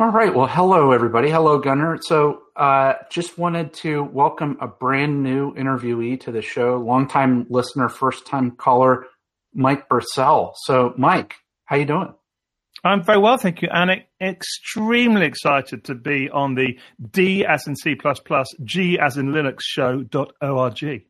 All right. Well, hello, everybody. Hello, Gunnar. So, uh, just wanted to welcome a brand new interviewee to the show, longtime listener, first time caller, Mike Bursell. So, Mike, how you doing? I'm very well, thank you, and extremely excited to be on the D as in C++, G as in Linux show.org.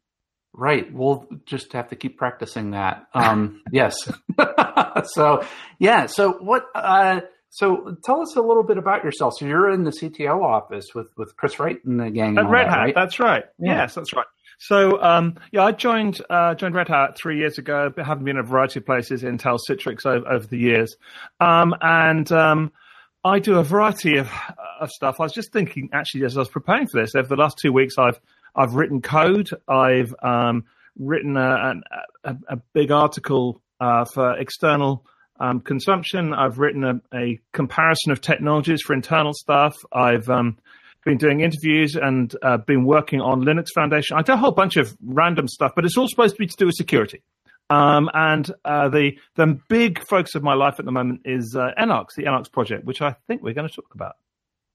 Right. We'll just have to keep practicing that. Um, yes. so, yeah. So, what, uh, so tell us a little bit about yourself. So you're in the CTO office with, with Chris Wright and the gang. At Red that, Hat, right? that's right. Yeah. Yes, that's right. So um, yeah, I joined uh, joined Red Hat three years ago. Having been in a variety of places, in Intel, Citrix over, over the years, um, and um, I do a variety of, of stuff. I was just thinking, actually, as I was preparing for this, over the last two weeks, I've I've written code. I've um, written a, a, a, big article uh, for external um, consumption. I've written a, a, comparison of technologies for internal stuff. I've um, been doing interviews and uh, been working on Linux Foundation. I do a whole bunch of random stuff, but it's all supposed to be to do with security. Um, and uh, the the big focus of my life at the moment is uh, the Enarx project, which I think we're going to talk about.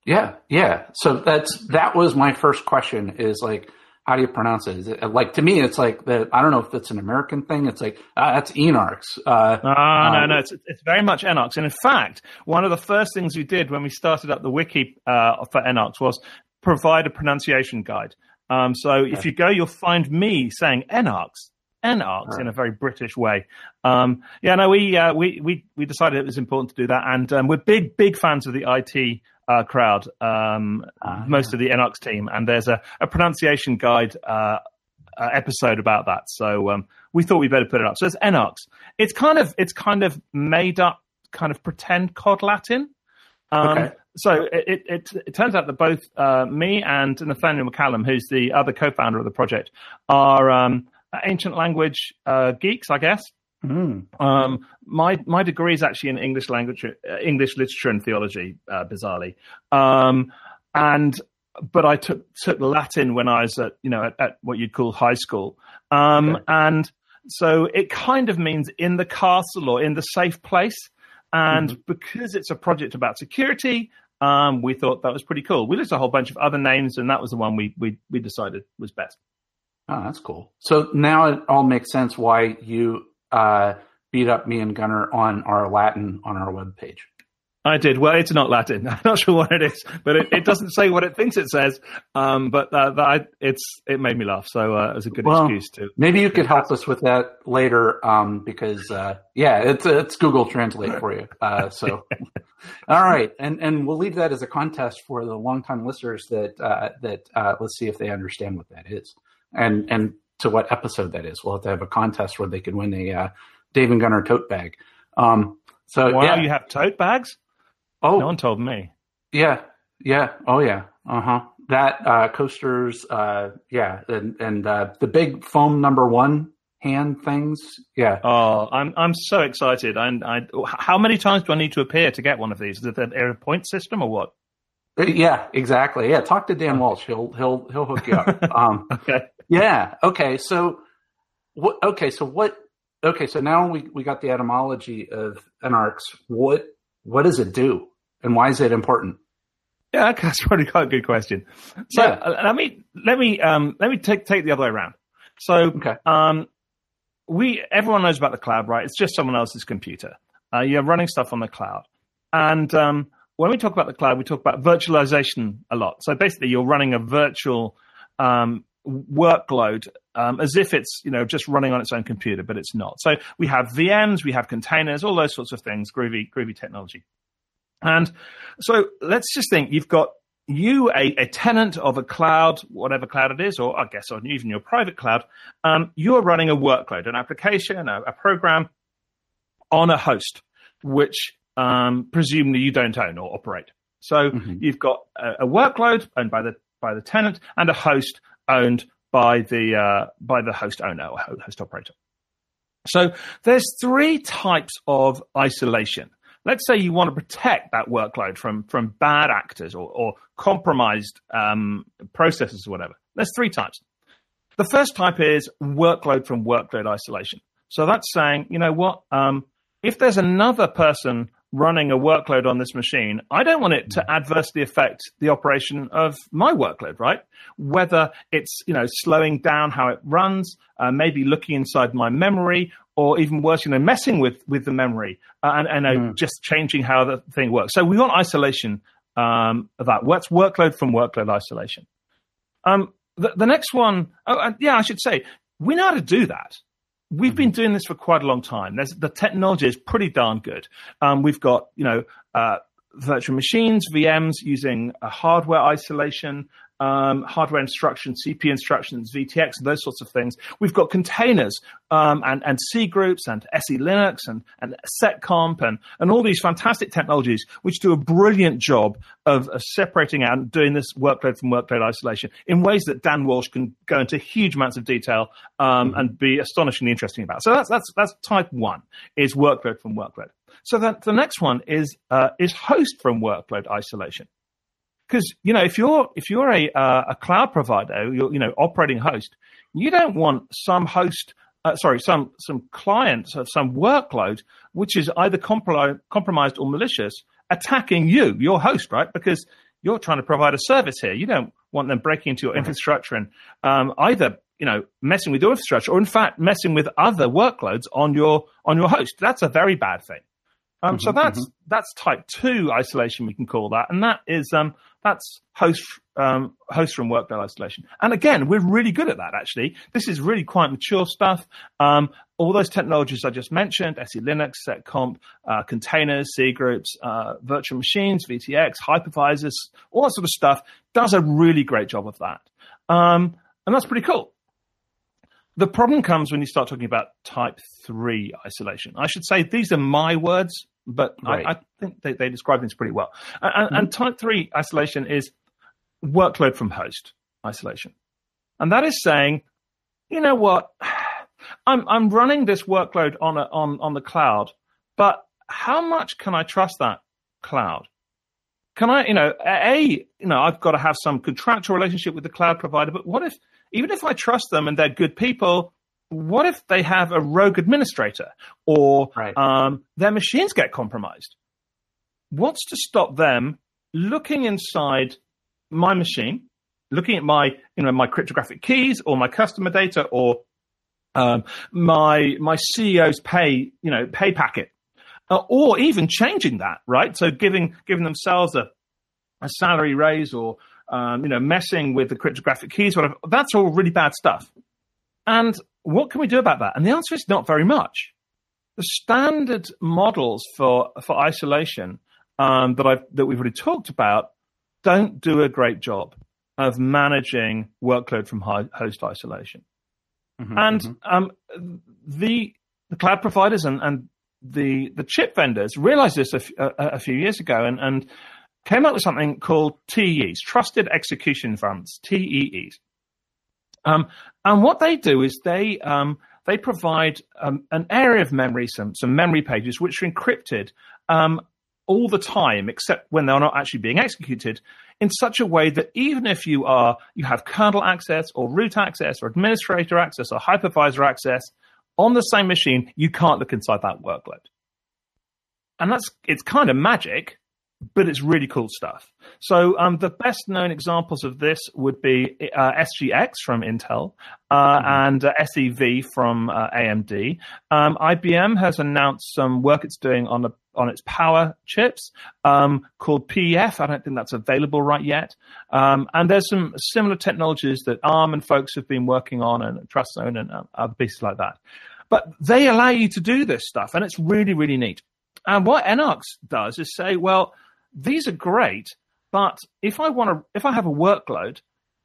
Yeah, yeah. So that's that was my first question. Is like how do you pronounce it? Is it like to me? It's like that. I don't know if it's an American thing. It's like uh, that's Enarx. Uh, no, no, um, no. It's, it's very much Enarx. And in fact, one of the first things we did when we started up the wiki uh, for Enarx was provide a pronunciation guide. Um, so okay. if you go, you'll find me saying Enarx, Enarx right. in a very British way. Um, yeah, no, we, uh, we we we decided it was important to do that, and um, we're big big fans of the IT uh, crowd, um, uh, most of the Enarx team, and there's a, a pronunciation guide uh, uh, episode about that. So um, we thought we'd better put it up. So it's Enarx. It's kind of it's kind of made up, kind of pretend Cod Latin. Um, okay. So it, it, it, turns out that both uh, me and Nathaniel McCallum, who's the other co-founder of the project, are um, ancient language uh, geeks, I guess. Mm. Um, my my degree is actually in English language, uh, English literature and theology, uh, bizarrely. Um, and but I took took Latin when I was at you know at, at what you'd call high school, um, okay. and so it kind of means in the castle or in the safe place. And mm-hmm. because it's a project about security, um, we thought that was pretty cool. We looked at a whole bunch of other names, and that was the one we we, we decided was best. Oh, that's cool. So now it all makes sense why you uh, beat up me and Gunnar on our Latin on our web page. I did. Well, it's not Latin. I'm not sure what it is, but it, it doesn't say what it thinks it says. Um, but uh, that, it's it made me laugh, so uh, it was a good well, excuse to. Maybe you could help us with that later, um, because uh, yeah, it's it's Google Translate for you. Uh, so, all right, and and we'll leave that as a contest for the longtime listeners that uh, that uh, let's see if they understand what that is, and and to what episode that is. We'll have to have a contest where they can win a uh, Dave and Gunnar tote bag. Um, so wow, yeah. you have tote bags? Oh, no one told me. Yeah, yeah, oh yeah, uh huh. That uh, coasters, uh, yeah, and and uh, the big foam number one hand things, yeah. Oh, I'm I'm so excited. And I how many times do I need to appear to get one of these? Is it a point system or what? Uh, yeah, exactly. Yeah, talk to Dan Walsh. He'll he'll he'll hook you up. Um, okay. Yeah. Okay. So what? Okay. So what? Okay. So now we we got the etymology of Enarx. What what does it do, and why is it important? Yeah, that's probably quite a good question. So yeah. uh, let me let me um, let me take take the other way around. So okay. um, we everyone knows about the cloud, right? It's just someone else's computer. Uh, you're running stuff on the cloud, and um, when we talk about the cloud, we talk about virtualization a lot. So basically, you're running a virtual um, workload um, as if it's you know just running on its own computer, but it's not. So we have VMs, we have containers, all those sorts of things. Groovy, groovy technology. And so let's just think you've got you, a, a, tenant of a cloud, whatever cloud it is, or I guess or even your private cloud, um, you're running a workload, an application, a, a program on a host, which um, presumably you don't own or operate. So mm-hmm. you've got a, a, workload owned by the by the tenant and a host owned by the uh, by the host owner or host operator. So there's three types of isolation. Let's say you want to protect that workload from from bad actors or, or compromised um, processes or whatever. There's three types. The first type is workload from workload isolation. So that's saying, you know what, um, if there's another person running a workload on this machine, I don't want it to adversely affect the operation of my workload, right? Whether it's, you know, slowing down how it runs, uh, maybe looking inside my memory, or even worse, you know, messing with, with the memory uh, and, and uh, mm. just changing how the thing works. So we want isolation um, of that. What's workload from workload isolation? Um, the, the next one, oh, yeah, I should say, we know how to do that. We've mm-hmm. been doing this for quite a long time. There's, the technology is pretty darn good. Um, we've got, you know, uh, virtual machines, VMs using a hardware isolation, um, hardware instructions, CPU instructions, VTX, those sorts of things. We've got containers um, and, and C groups and SE Linux and, and seccomp and, and all these fantastic technologies which do a brilliant job of, of separating out and doing this workload from workload isolation in ways that Dan Walsh can go into huge amounts of detail um, and be astonishingly interesting about. So that's, that's, that's type one is workload from workload. So that the next one is uh, is host from workload isolation because you know if you're if you're a uh, a cloud provider, you're, you know operating host, you don't want some host. Uh, sorry, some some clients of some workload which is either compli- compromised or malicious attacking you, your host, right? Because you're trying to provide a service here. You don't want them breaking into your infrastructure and um, either you know messing with your infrastructure or in fact messing with other workloads on your on your host. That's a very bad thing. Um, mm-hmm, so that's mm-hmm. that's type two isolation we can call that, and that is um, that's host um, host from workload isolation. And again, we're really good at that. Actually, this is really quite mature stuff. Um, all those technologies I just mentioned: SE Linux, seccomp, uh, containers, C groups, uh, virtual machines, VTX, hypervisors, all that sort of stuff does a really great job of that. Um, and that's pretty cool. The problem comes when you start talking about type 3 isolation. I should say these are my words, but right. I, I, think they, they, describe things pretty well. And, mm-hmm. and, type 3 isolation is workload from host isolation. And that is saying, you know what? I'm, I'm running this workload on, a, on, on the cloud, but how much can I trust that cloud? Can I, you know, a, you know, I've got to have some contractual relationship with the cloud provider, but what if even if I trust them and they're good people, what if they have a rogue administrator or right. um, their machines get compromised? What's to stop them looking inside my machine, looking at my you know my cryptographic keys or my customer data or um, my my CEO's pay you know pay packet, uh, or even changing that right? So giving giving themselves a a salary raise or um, you know, messing with the cryptographic keys, whatever. That's all really bad stuff. And what can we do about that? And the answer is not very much. The standard models for for isolation um, that I've that we've already talked about don't do a great job of managing workload from host isolation. Mm-hmm, and mm-hmm. Um, the the cloud providers and, and the the chip vendors realized this a, f- a, a few years ago, and, and came up with something called TEEs, Trusted Execution Environments, TEEs. Um, and what they do is they um, they provide um, an area of memory, some some memory pages, which are encrypted um, all the time, except when they're not actually being executed, in such a way that even if you are you have kernel access or root access or administrator access or hypervisor access on the same machine, you can't look inside that workload. And that's it's kind of magic but it's really cool stuff. So um, the best known examples of this would be uh, SGX from Intel uh, mm-hmm. and uh, SEV from uh, AMD. Um, IBM has announced some work it's doing on the on its power chips um, called PEF. I don't think that's available right yet. Um, and there's some similar technologies that ARM and folks have been working on, and TrustZone and uh, other pieces like that. But they allow you to do this stuff, and it's really, really neat. And what Enarx does is say, well, these are great, but if I want to, if I have a workload,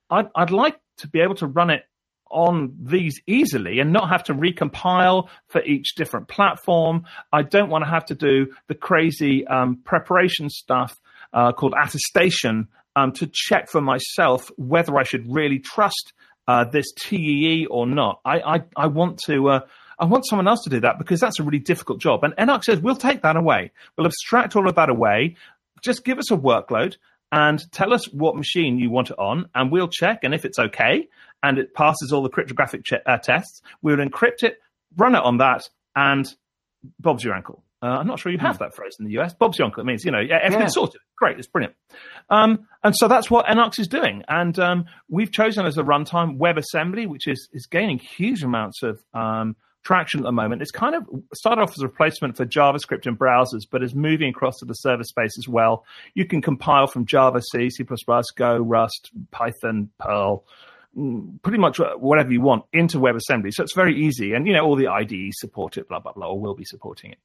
I'd, I'd like to be able to run it on these easily and not have to recompile for each different platform. I don't want to have to do the crazy um, preparation stuff uh, called attestation um, to check for myself whether I should really trust uh, this TEE or not. I, I, I want to. Uh, I want someone else to do that because that's a really difficult job. And Enarx says, we'll take that away. We'll abstract all of that away just give us a workload and tell us what machine you want it on, and we'll check. And if it's okay, and it passes all the cryptographic uh, tests, we'll encrypt it, run it on that, and Bob's your uncle. Uh, I'm not sure you have that phrase in the US. Bob's your uncle. It means, you know, everything's yeah. sorted. Great. It's brilliant. Um, and so that's what Enarx is doing. And um, we've chosen as a runtime WebAssembly, which is, is gaining huge amounts of um, traction at the moment. It's kind of started off as a replacement for JavaScript in browsers, but is moving across to the server space as well. You can compile from Java, C, C++, Go, Rust, Python, Perl, mm, pretty much whatever you want into WebAssembly. So it's very easy. And, you know, all the IDEs support it, blah, blah, blah, or will be supporting it.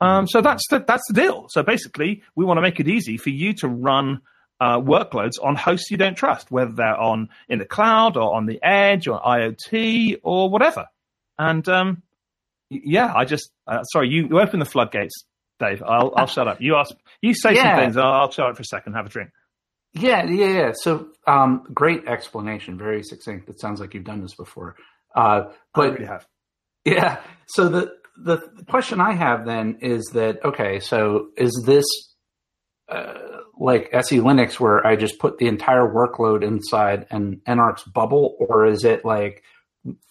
Um, so that's the, that's the deal. So basically, we want to make it easy for you to run uh, workloads on hosts you don't trust, whether they're on in the cloud or on the edge or IoT or whatever. And um, yeah, I just uh, sorry you, you open the floodgates, Dave. I'll I'll shut up. You ask, you say yeah. some things. I'll, I'll shut up for a second. Have a drink. Yeah, yeah, yeah. So, um, great explanation. Very succinct. It sounds like you've done this before. Uh, but really have. Yeah. So the the question I have then is that okay, so is this uh, like SE Linux where I just put the entire workload inside an Enarx bubble, or is it like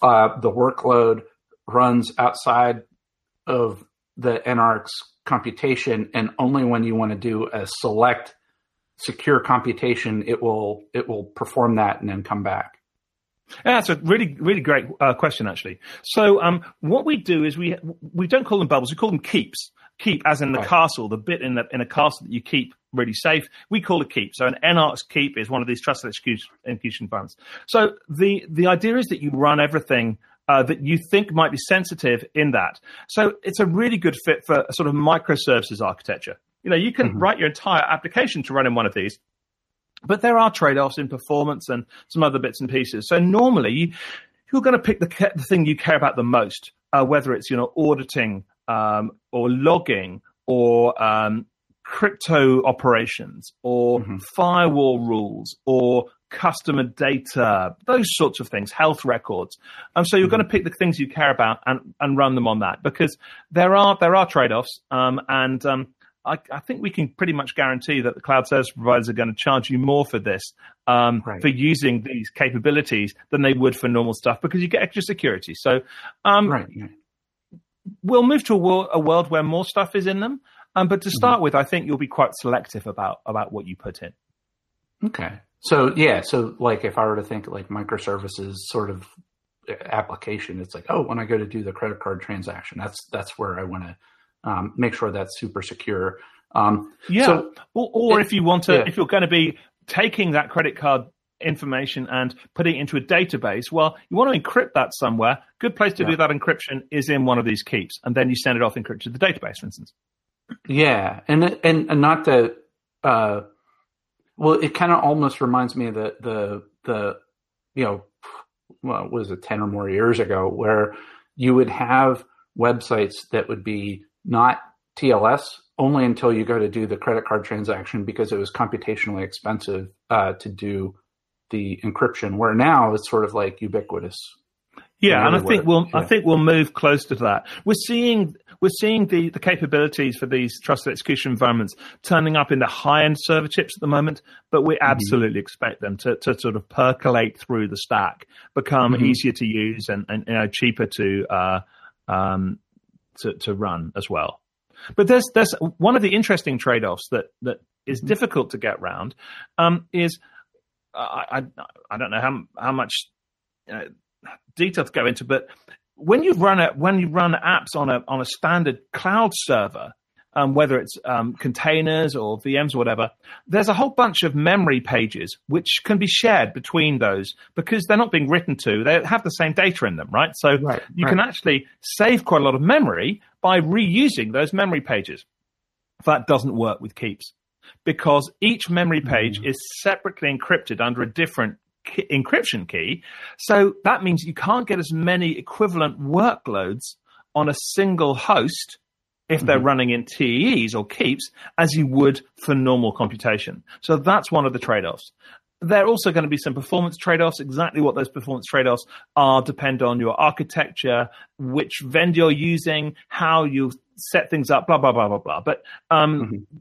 uh, the workload runs outside of the Enarx computation, and only when you want to do a select secure computation, it will it will perform that and then come back. Yeah, that's a really, really great uh, question, actually. So, um, what we do is we we don't call them bubbles; we call them keeps. Keep, as in the right. castle, the bit in the in a castle that you keep really safe. We call it keep. So, an Enarx keep is one of these trusted execution, execution environments. So, the the idea is that you run everything uh, that you think might be sensitive in that. So, it's a really good fit for a sort of microservices architecture. You know, you can mm-hmm. write your entire application to run in one of these but there are trade offs in performance and some other bits and pieces. So normally, you're going to pick the, the thing you care about the most, uh, whether it's you know auditing um, or logging or um, crypto operations or mm-hmm. firewall rules or customer data, those sorts of things, health records. And so you're mm-hmm. going to pick the things you care about and, and run them on that because there are there are trade offs um, and um, I, I, think we can pretty much guarantee that the cloud service providers are going to charge you more for this, um, right. for using these capabilities than they would for normal stuff because you get extra security. So, um, right. we'll move to a world, a world, where more stuff is in them. Um, but to mm-hmm. start mm-hmm. with, I think you'll be quite selective about about what you put in. Okay. So yeah, so like if I were to think like microservices sort of application, it's like oh, when I go to do the credit card transaction, that's that's where I want to um, make sure that's super secure. Um, yeah. So, or, or if you want to, yeah. if you're going to be taking that credit card information and putting it into a database, well, you want to encrypt that somewhere. Good place to yeah. do that encryption is in one of these keeps, and then you send it off encrypted to the database, for instance. Yeah, and and, and not to, uh, well, it kind of almost reminds me of the the the, you know, well, was it ten or more years ago, where you would have websites that would be not TLS only until you go to do the credit card transaction because it was computationally expensive uh, to do the encryption. Where now it's sort of like ubiquitous. Yeah, and I think we'll yeah. I think we'll move close to that. We're seeing we're seeing the, the capabilities for these trusted execution environments turning up in the high end server chips at the moment, but we mm-hmm. absolutely expect them to, to sort of percolate through the stack, become mm-hmm. easier to use and, and you know, cheaper to uh, um, to, to run as well. But there's there's one of the interesting trade offs that that is mm-hmm. difficult to get around um, is I, I, I don't know how how much uh, detail to go into, but when you run it when you run apps on a on a standard cloud server, um, whether it's um, containers or VMs or whatever, there's a whole bunch of memory pages which can be shared between those because they're not being written to. They have the same data in them, right? So right, you right. can actually save quite a lot of memory by reusing those memory pages. That doesn't work with keeps because each memory page mm. is separately encrypted under a different encryption key. So that means you can't get as many equivalent workloads on a single host if they're mm-hmm. running in TEs or keeps as you would for normal computation. So that's one of the trade-offs. There are also going to be some performance trade-offs. Exactly what those performance trade-offs are depend on your architecture, which vendor you're using, how you set things up, blah blah blah blah blah. But um, mm-hmm.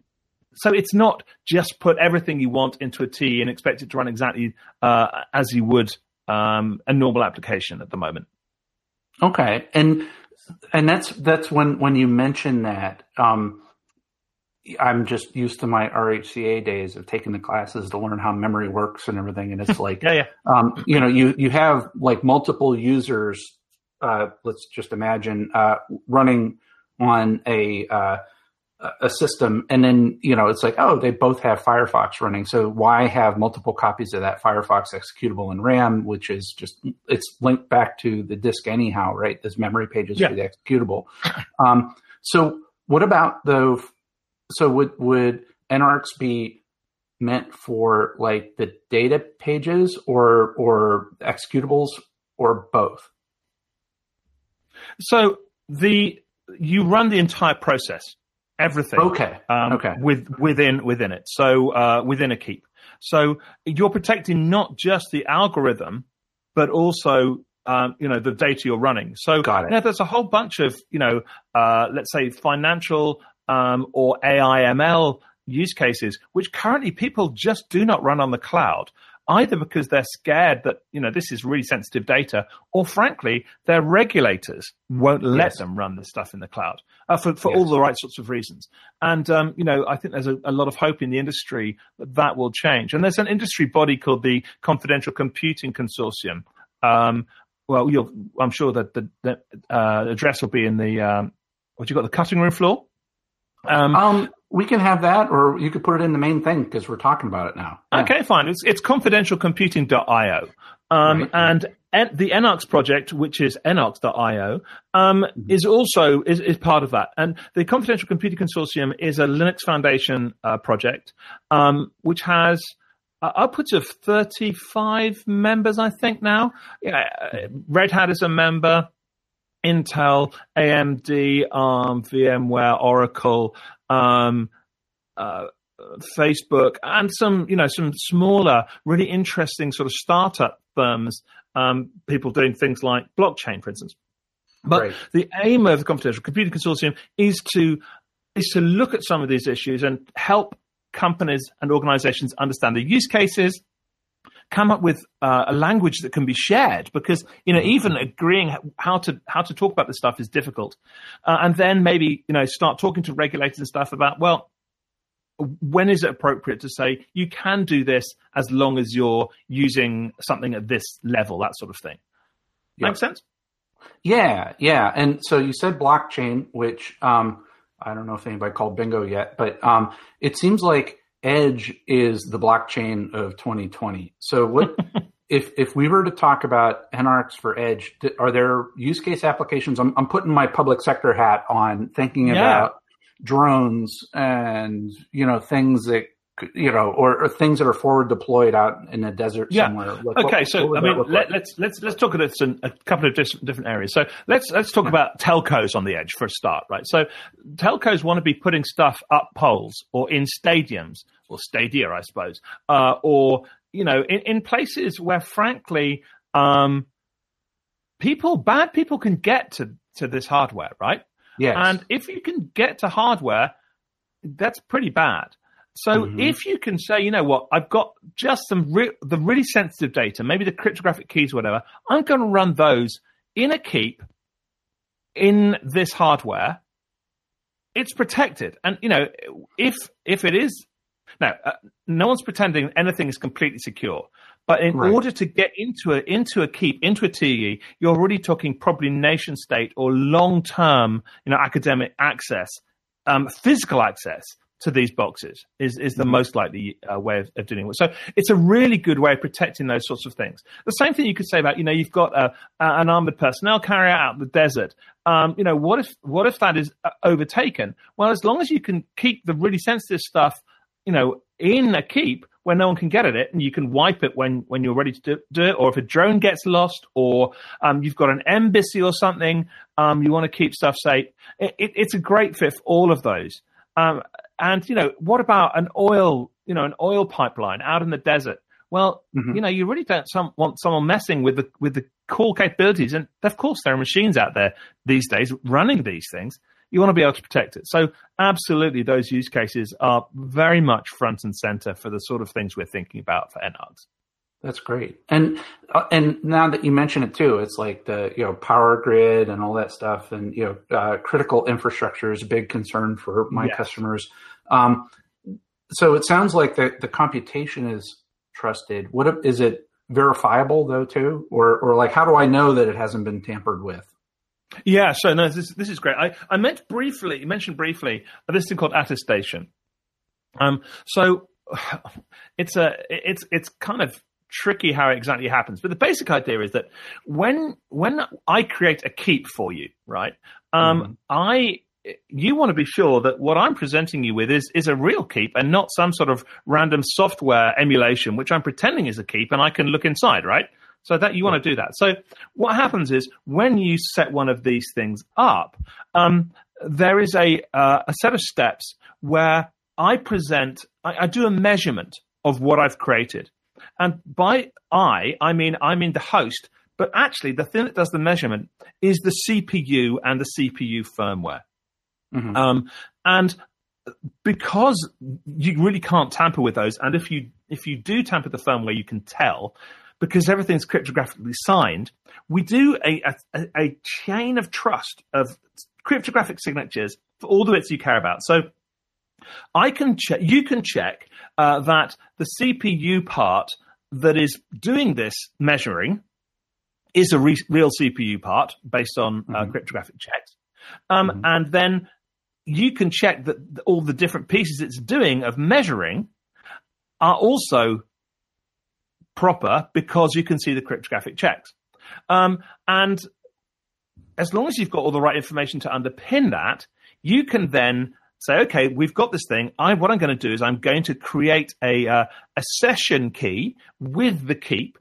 So it's not just put everything you want into a T and expect it to run exactly uh, as you would um, a normal application at the moment. Okay, and and that's that's when when you mention that. Um, I'm just used to my RHCA days of taking the classes to learn how memory works and everything. And it's like, yeah, yeah. Um, you know, you, you have like multiple users. Uh, let's just imagine, uh, running on a, uh, a system and then, you know, it's like, oh, they both have Firefox running. So why have multiple copies of that Firefox executable in RAM, which is just, it's linked back to the disk anyhow, right? There's memory pages yeah. for the executable. Um, so what about the so would would Enarx be meant for like the data pages or or executables or both? So the you run the entire process, everything. Okay. Um, okay. With within within it. So uh, within a keep. So you're protecting not just the algorithm, but also um, you know the data you're running. So Got it. You know, there's a whole bunch of you know uh, let's say financial um, or AI/ML use cases, which currently people just do not run on the cloud, either because they're scared that you know this is really sensitive data, or frankly, their regulators won't let yes. them run this stuff in the cloud uh, for for yes. all the right sorts of reasons. And um, you know, I think there's a, a, lot of hope in the industry that that will change. And there's an industry body called the Confidential Computing Consortium. Um, well, I'm sure that the, the uh, address will be in the um, what you got the cutting room floor. Um, um, we can have that, or you could put it in the main thing because we're talking about it now. Yeah. Okay, fine. It's, it's confidentialcomputing.io. Um, right. And en- the Enarx project, which is Enarx.io, um, mm-hmm. is also is, is part of that. And the Confidential Computing Consortium is a Linux Foundation uh, project, um, which has uh, upwards of 35 members, I think now. Yeah, Red Hat is a member. Intel, AMD, ARM, VMware, Oracle, um, uh, Facebook, and some you know some smaller, really interesting sort of startup firms, um, people doing things like blockchain, for instance. But right. the aim of the Confidential Computing Consortium is to is to look at some of these issues and help companies and organizations understand the use cases, come up with uh, a language that can be shared because you know even agreeing how to how to talk about this stuff is difficult. Uh, and then maybe you know start talking to regulators and stuff about well when is it appropriate to say you can do this as long as you're using something at this level that sort of thing. Yep. make sense? Yeah yeah. And so you said blockchain which um, i don't know if anybody called bingo yet but um, it seems like Edge is the blockchain of 2020. So what if if we were to talk about Enarx for Edge, are there use case applications? I'm, I'm putting my public sector hat on, thinking yeah. about drones and you know things that you know, or, or, things that are forward deployed out in the desert yeah. somewhere. Like, okay, what, so what I mean, let, us let's, let's let's talk about this a couple of different, different areas. So let's let's talk about telcos on the edge for a start, right? So telcos want to be putting stuff up poles or in stadiums or stadia, I suppose, uh, or you know, in, in places where, frankly, um, people, bad people, can get to to this hardware, right? Yes. And if you can get to hardware, that's pretty bad. So mm-hmm. if you can say, you know what, I've got just some re- the really sensitive data, maybe the cryptographic keys, whatever, I'm going to run those in a keep in this hardware. It's protected, and you know if if it is now, uh, no one's pretending anything is completely secure. But in right. order to get into a into a keep into a TE, you're already talking probably nation state or long term, you know, academic access, um, physical access to these boxes is, is the mm-hmm. most likely uh, way of, of, doing it. So it's a really good way of protecting those sorts of things. The same thing you could say about, you know, you've got a, a, an armored personnel carrier out in the desert. Um, you know, what if, what if that is uh, overtaken? Well, as long as you can keep the really sensitive stuff, you know, in a keep where no one can get at it and you can wipe it when, when you're ready to do, do it, or if a drone gets lost, or um, you've got an embassy or something, um, you want to keep stuff safe. It, it, it's a great fit for all of those. Um, and you know, what about an oil, you know, an oil pipeline out in the desert? Well, mm-hmm. you know, you really don't some, want someone messing with the with the core capabilities, and of course, there are machines out there these days running these things. You want to be able to protect it. So, absolutely, those use cases are very much front and center for the sort of things we're thinking about for Enarx. That's great. And uh, and now that you mention it too, it's like the you know power grid and all that stuff, and you know uh, critical infrastructure is a big concern for my yes. customers. Um, so it sounds like the the computation is trusted. What is it verifiable though too, or or like how do I know that it hasn't been tampered with? Yeah, so no, this this is great. I I meant briefly mentioned briefly this thing called attestation. Um, so it's a it's it's kind of tricky how it exactly happens. But the basic idea is that when when I create a keep for you, right? Um, mm I you want to be sure that what I'm presenting you with is is a real keep and not some sort of random software emulation, which I'm pretending is a keep, and I can look inside, right? So that you want to do that. So what happens is when you set one of these things up, um, there is a uh, a set of steps where I present, I, I do a measurement of what I've created. And by I, I mean I mean the host, but actually the thing that does the measurement is the CPU and the CPU firmware. Mm-hmm. Um, and because you really can't tamper with those, and if you if you do tamper the firmware, you can tell because everything's cryptographically signed. We do a, a, a chain of trust of cryptographic signatures for all the bits you care about. So I can check. You can check uh, that the CPU part that is doing this measuring is a re- real CPU part based on uh, mm-hmm. cryptographic checks, um, mm-hmm. and then you can check that all the different pieces it's doing of measuring are also proper because you can see the cryptographic checks. Um, and as long as you've got all the right information to underpin that, you can then say, okay, we've got this thing. I, what I'm going to do is I'm going to create a, uh, a session key with the keep,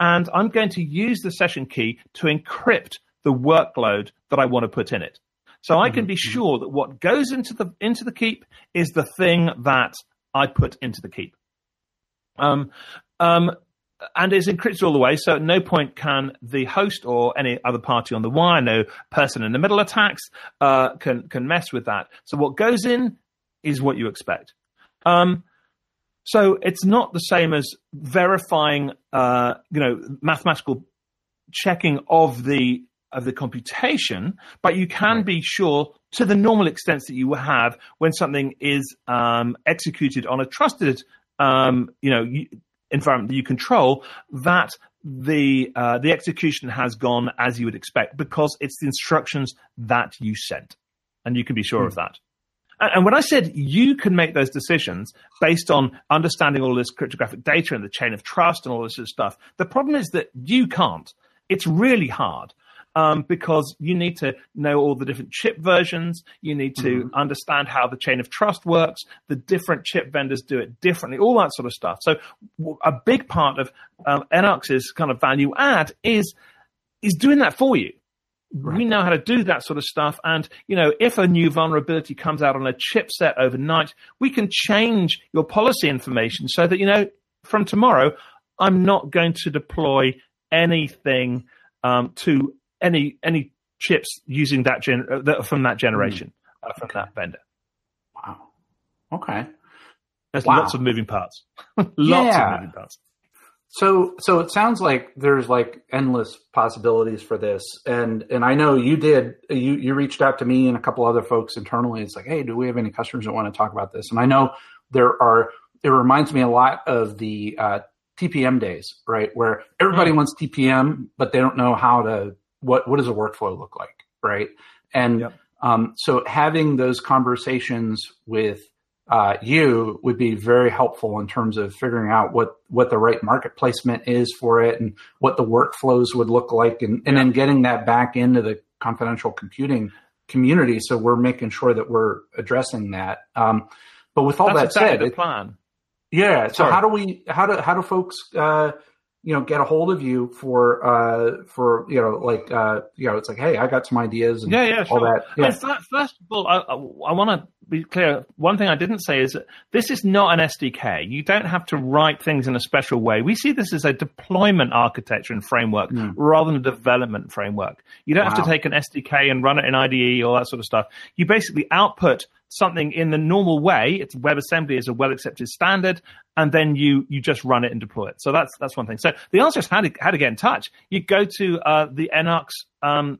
and I'm going to use the session key to encrypt the workload that I want to put in it. So I can be mm-hmm. sure that what goes into the into the keep is the thing that I put into the keep. Um, um, and is encrypted all the way. So at no point can the host or any other party on the wire, no person in the middle attacks, uh, can can mess with that. So what goes in is what you expect. Um, so it's not the same as verifying, uh, you know, mathematical checking of the of the computation, but you can be sure to the normal extent that you have when something is um, executed on a trusted, um, you know, environment that you control, that the uh, the execution has gone as you would expect because it's the instructions that you sent, and you can be sure mm. of that. And, and, when I said you can make those decisions based on understanding all this cryptographic data and the chain of trust and all this sort of stuff, the problem is that you can't. It's really hard um, because you need to know all the different chip versions. You need to mm-hmm. understand how the chain of trust works. The different chip vendors do it differently, all that sort of stuff. So a big part of um, kind of value add is is doing that for you. Right. We know how to do that sort of stuff. And, you know, if a new vulnerability comes out on a chipset overnight, we can change your policy information so that, you know, from tomorrow, I'm not going to deploy anything um, to any any chips using that gen uh, that, from that generation mm. uh, from okay. that vendor. Wow. Okay. There's wow. lots of moving parts. lots yeah. of moving parts. So so it sounds like there's like endless possibilities for this. And and I know you did you you reached out to me and a couple other folks internally. It's like, hey, do we have any customers that want to talk about this? And I know there are it reminds me a lot of the uh, TPM days, right? Where everybody mm. wants TPM, but they don't know how to what what does a workflow look like, right? And yep. um, so having those conversations with uh, you would be very helpful in terms of figuring out what what the right market placement is for it and what the workflows would look like, and, and then getting that back into the confidential computing community. So we're making sure that we're addressing that. Um, but with all That's that said, the plan. Yeah. So Sorry. how do we how do how do folks uh, you know get a hold of you for uh for you know like uh you know it's like hey i got some ideas and yeah yeah sure. all that yeah. first, first of all i, I want to be clear one thing i didn't say is that this is not an sdk you don't have to write things in a special way we see this as a deployment architecture and framework mm. rather than a development framework you don't wow. have to take an sdk and run it in ide all that sort of stuff you basically output something in the normal way. It's WebAssembly is a well accepted standard, and then you you just run it and deploy it. So that's that's one thing. So the answer is how to how to get in touch. You go to uh, the Enarx um,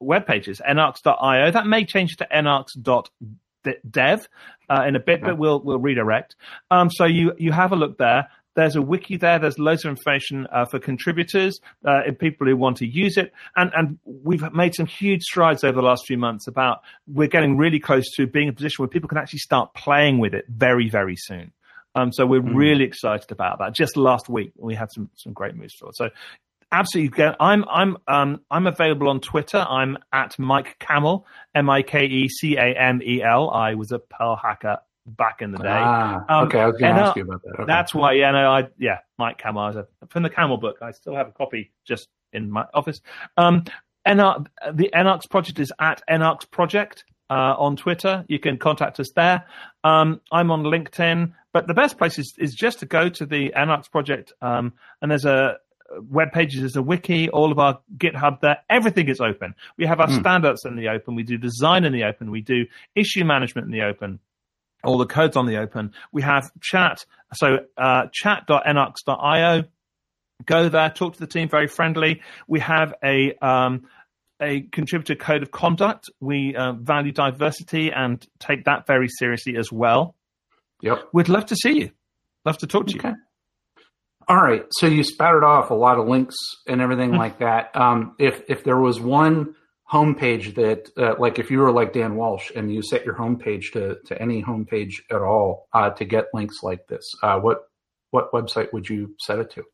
web pages, enarx.io. That may change to enarx.dev uh, in a bit, but we'll we'll redirect. Um, so you you have a look there. There's a wiki there. There's loads of information uh, for contributors uh, and people who want to use it. And, and we've made some huge strides over the last few months about we're getting really close to being in a position where people can actually start playing with it very, very soon. Um, so we're mm. really excited about that. Just last week, we had some, some great moves forward. So absolutely. I'm, I'm, um, I'm available on Twitter. I'm at Mike Camel, M-I-K-E-C-A-M-E-L. I was a Perl hacker back in the day. Ah, um, okay, I was going to ask you about that. Okay. That's why, yeah, no, I, yeah, Mike Camel. From the Camel book. I still have a copy just in my office. Um, NR, the Enarx project is at Enarx project. Uh, on Twitter. You can contact us there. Um, I'm on LinkedIn, but the best place is, is just to go to the Enarx project. Um, and there's a web pages, there's a wiki, all of our GitHub there. Everything is open. We have our mm. standards in the open. We do design in the open. We do issue management in the open all the codes on the open. We have chat, so uh, chat.enarx.io. Go there, talk to the team, very friendly. We have a um, a contributor code of conduct. We uh, value diversity and take that very seriously as well. Yep. We'd love to see you. Love to talk to okay. you. All right. So you spouted off a lot of links and everything hmm. like that. Um, if if there was one homepage that, uh, like if you were like Dan Walsh and you set your homepage to, to any homepage at all uh, to get links like this, uh, what what website would you set it to?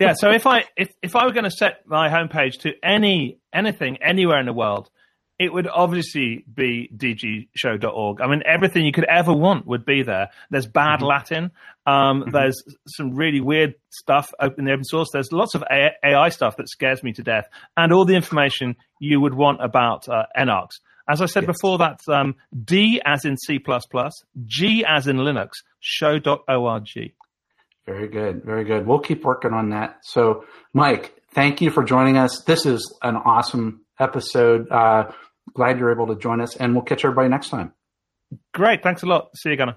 yeah, so if I if, if I were going to set my homepage to any anything anywhere in the world, it would obviously be dgshow.org. I mean, everything you could ever want would be there. There's bad mm-hmm. Latin. Um, mm-hmm. There's some really weird stuff in the open source. There's lots of AI stuff that scares me to death, and all the information you would want about uh, Enarx. As I said yes. before, that's um, D as in C++, G as in Linux, show.org. Very good. Very good. We'll keep working on that. So, Mike, thank you for joining us. This is an awesome episode. Uh, glad you're able to join us, and we'll catch everybody next time. Great. Thanks a lot. See you, Gunnar.